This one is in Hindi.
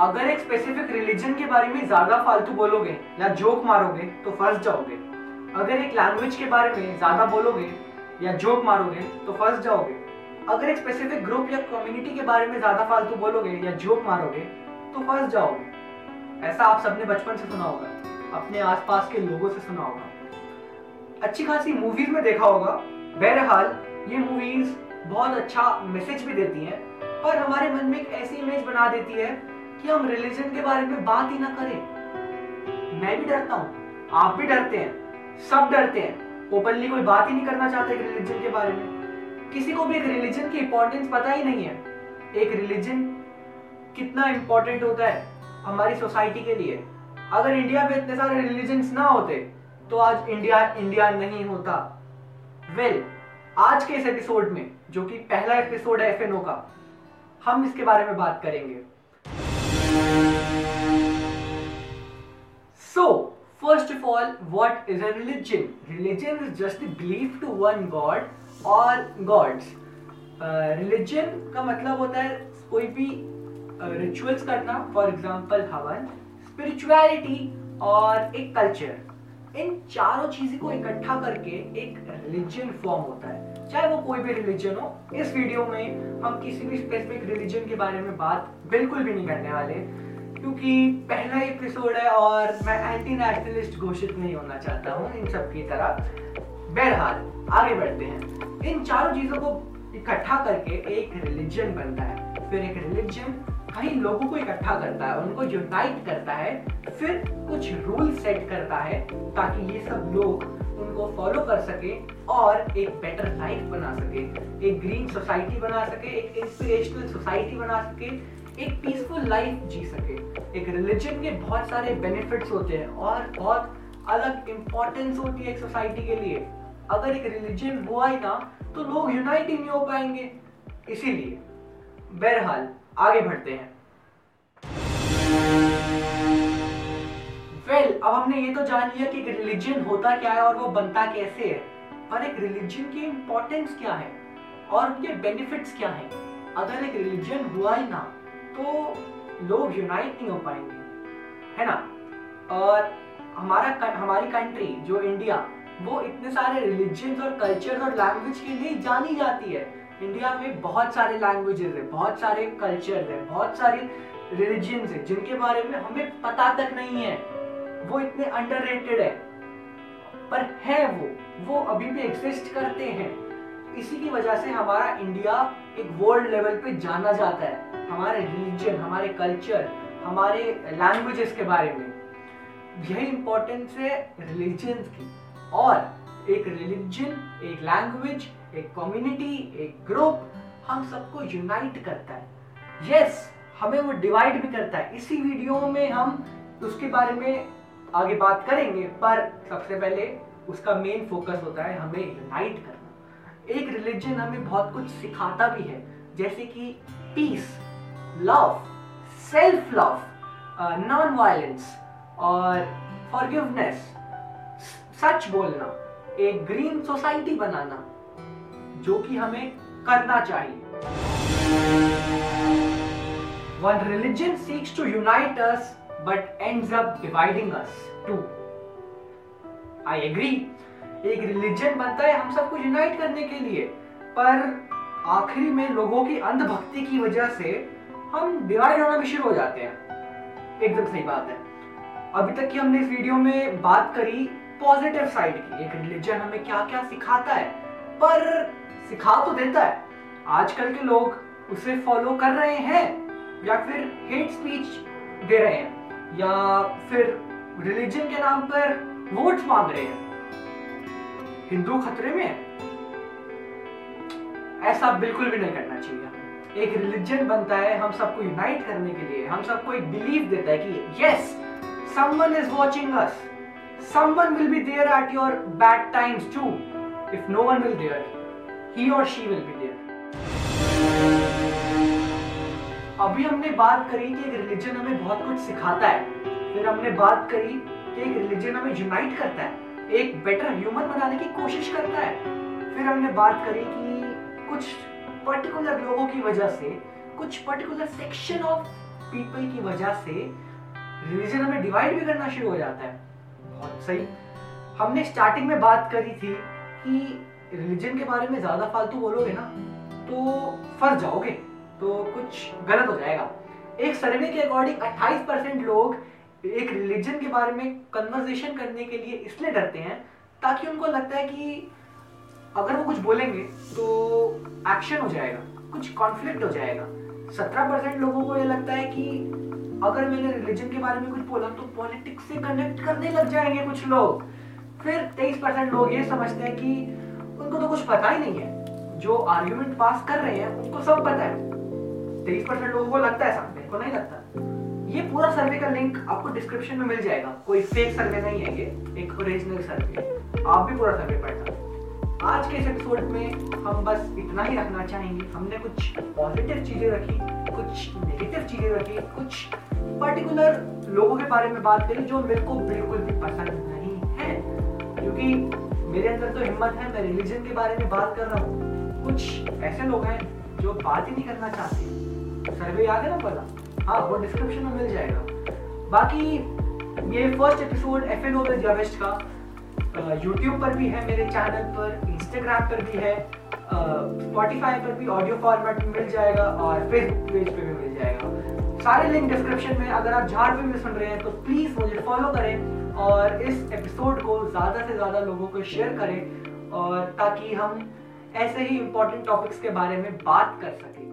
अगर एक स्पेसिफिक रिलीजन के बारे में ज़्यादा फालतू बोलोगे या जोक मारोगे तो फंस जाओगे। अगर एक लैंग्वेज के बारे में ज़्यादा बोलोगे या जोक मारोगे तो फंस जाओगे। अगर एक स्पेसिफिक ग्रुप या कम्युनिटी के बारे में ज़्यादा फालतू बोलोगे या जोक मारोगे तो फंस जाओगे। ऐसा आप सबने बचपन से सुना होगा, अपने आसपास के लोगों से सुना होगा। अच्छी खासी मूवीज़ में देखा होगा। बहरहाल, ये मूवीज़ बहुत अच्छा मैसेज भी देती हैं, पर हमारे मन में एक ऐसी इमेज बना देती है कि हम रिलीजन के बारे में बात ही ना करें। मैं भी डरता हूँ आप भी डरते हैं सब डरते हैं। ओपनली कोई बात ही नहीं करना चाहते रिलीजन के बारे में। किसी को भी एक रिलीजन की इंपॉर्टेंस पता ही नहीं है। एक रिलीजन कितना इंपॉर्टेंट होता है हमारी सोसाइटी के लिए। अगर इंडिया में इतने सारे रिलीजन ना होते तो आज इंडिया इंडिया नहीं होता। वेल well, आज के इस एपिसोड में जो कि पहला एपिसोड है एफएनओ का हम इसके बारे में बात करेंगे। Of all what is a religion religion is just believe to one god और गॉड्स रिलीजन का मतलब होता है कोई भी रिचुअल्स uh, करना फॉर एग्ज़ाम्पल हवन स्पिरिचुअलिटी और एक कल्चर इन चारों चीज़ों को इकट्ठा करके एक रिलीजन फॉर्म होता है. चाहे वो कोई भी रिलीजन हो इस वीडियो में हम किसी भी स्पेसिफिक रिलीजन के बारे में बात बिल्कुल भी नहीं करने वाले. क्योंकि पहला एपिसोड है और मैं एंटी नेशनलिस्ट घोषित नहीं होना चाहता हूँ इन सब की तरह। बहरहाल, आगे बढ़ते हैं। इन चारों चीज़ों को इकट्ठा करके एक रिलीजन बनता है। फिर एक रिलीजन कई लोगों को इकट्ठा करता है, उनको यूनाइट करता है, फिर कुछ रूल सेट करता है ताकि ये सब लोग उनको फॉलो कर सके और एक बेटर लाइफ बना सके, एक ग्रीन सोसाइटी बना सके, एक इंस्पिरेशनल सोसाइटी बना सके एक पीसफुल लाइफ जी सके। एक रिलीजन के बहुत सारे बेनिफिट्स होते हैं और बहुत अलग इंपॉर्टेंस होती है एक सोसाइटी के लिए। अगर एक रिलीजन हुआ ही ना तो लोग यूनाइट ही नहीं हो पाएँगे। इसीलिए बहरहाल आगे बढ़ते हैं। वेल well, अब हमने ये तो जान लिया कि एक रिलीजन होता क्या है और वो बनता कैसे है। पर एक रिलीजन की इम्पोर्टेंस क्या है और उनके बेनिफिट्स क्या है? अगर एक रिलीजन हुआ ही ना तो लोग यूनाइट नहीं हो पाएँगे, है ना? और हमारा हमारी कंट्री जो इंडिया वो इतने सारे रिलीजन और कल्चर और लैंग्वेज के लिए जानी जाती है। इंडिया में बहुत सारे लैंग्वेजेस है, बहुत सारे कल्चर है, बहुत सारे रिलीजन है, जिनके बारे में हमें पता तक नहीं है। वो इतने अंडर है। पर है वो वो अभी भी एग्जिस्ट करते हैं। इसी की वजह से हमारा इंडिया एक वर्ल्ड लेवल पे जाना जाता है। हमारे रिलीजन हमारे कल्चर हमारे लैंग्वेजेस के बारे में। यही इंपॉर्टेंस है रिलीजन की। और एक रिलीजन एक लैंग्वेज एक कम्युनिटी एक ग्रुप हम सबको यूनाइट करता है। यस yes, हमें वो डिवाइड भी करता है। इसी वीडियो में हम उसके बारे में आगे बात करेंगे पर सबसे पहले उसका मेन फोकस होता है हमें यूनाइट करना। एक रिलीजन हमें बहुत कुछ सिखाता भी है जैसे कि peace love self love non violence और फॉरगिवनेस सच बोलना, एक ग्रीन सोसाइटी बनाना, जो कि हमें करना चाहिए One religion seeks to unite us, but ends up dividing us too. I agree. एक रिलीजन बनता है हम सबको यूनाइट करने के लिए, पर आखिरी में लोगों की अंधभक्ति की वजह से हम डिवाइड होना भी शुरू हो जाते हैं। एकदम सही बात है। अभी तक की हमने इस वीडियो में बात करी पॉजिटिव साइड की, एक रिलीजन हमें क्या क्या सिखाता है, पर सिखा तो देता है। आजकल के लोग उसे फॉलो कर रहे हैं, या फिर हेट स्पीच दे रहे हैं, या फिर रिलीजन के नाम पर वोट मांग रहे हैं। हिंदू खतरे में ऐसा बिल्कुल भी नहीं करना चाहिए। एक रिलीजन बनता है हम सबको यूनाइट करने के लिए हम सबको एक बिलीव देता है कि yes someone is watching us Someone will be there at your bad times too. If no one will there, he or she will be there. अभी हमने बात करी कि एक रिलीजन हमें बहुत कुछ सिखाता है फिर हमने बात करी कि एक रिलीजन हमें यूनाइट करता है एक बेटर ह्यूमन बनाने की कोशिश करता है फिर हमने बात करी कि कुछ पर्टिकुलर लोगों की वजह से, कुछ पर्टिकुलर सेक्शन ऑफ़ पीपल की वजह से रिलीजन हमें डिवाइड भी करना शुरू हो जाता है। बहुत सही। हमने स्टार्टिंग में बात करी थी कि रिलीजन के बारे में ज़्यादा फालतू बोलोगे ना तो फंस जाओगे तो कुछ गलत हो जाएगा। एक सर्वे के अकॉर्डिंग 28 परसेंट लोग एक रिलीजन के बारे में कन्वर्सेशन करने के लिए इसलिए डरते हैं ताकि उनको लगता है कि अगर वो कुछ बोलेंगे तो एक्शन हो जाएगा, कुछ कॉन्फ्लिक्ट हो जाएगा। सत्रह परसेंट लोगों को ये लगता है कि अगर मैंने रिलीजन के बारे में कुछ बोला तो पॉलिटिक्स से कनेक्ट करने लग जाएँगे कुछ लोग। फिर तेईस परसेंट लोग ये समझते हैं कि उनको तो कुछ पता ही नहीं है। जो आर्ग्यूमेंट पास कर रहे हैं, उनको सब पता है। तेईस परसेंट लोगों को लगता है सब मेरे को नहीं लगता। ये पूरा सर्वे का लिंक आपको डिस्क्रिप्शन में मिल जाएगा। कोई फेक सर्वे नहीं है ये, एक ओरिजिनल सर्वे आप भी पूरा सर्वे पढ़ना आज के इस एपिसोड में हम बस इतना ही रखना चाहेंगे। हमने कुछ पॉजिटिव चीज़ें रखी, कुछ नेगेटिव चीज़ें रखी, कुछ पर्टिकुलर लोगों के बारे में बात करी जो मेरे को बिल्कुल भी पसंद नहीं है। क्योंकि मेरे अंदर तो हिम्मत है, मैं रिलीजन के बारे में बात कर रहा हूँ। कुछ ऐसे लोग हैं जो बात ही नहीं करना चाहते। सर्वे याद है ना पहला हाँ वो डिस्क्रिप्शन में मिल जाएगा। बाकी ये फ़र्स्ट एपिसोड एफ़ एन जवेस्ट का। यूट्यूब पर भी है, मेरे चैनल पर इंस्टाग्राम पर भी है स्पॉटिफाई पर भी ऑडियो फॉर्मेट मिल जाएगा और फेसबुक पेज पे भी मिल जाएगा। सारे लिंक डिस्क्रिप्शन में, अगर आप झाड़ में सुन रहे हैं तो प्लीज़ मुझे फॉलो करें और इस एपिसोड को ज़्यादा से ज़्यादा लोगों को शेयर करें और ताकि हम ऐसे ही इम्पोर्टेंट टॉपिक्स के बारे में बात कर सकें।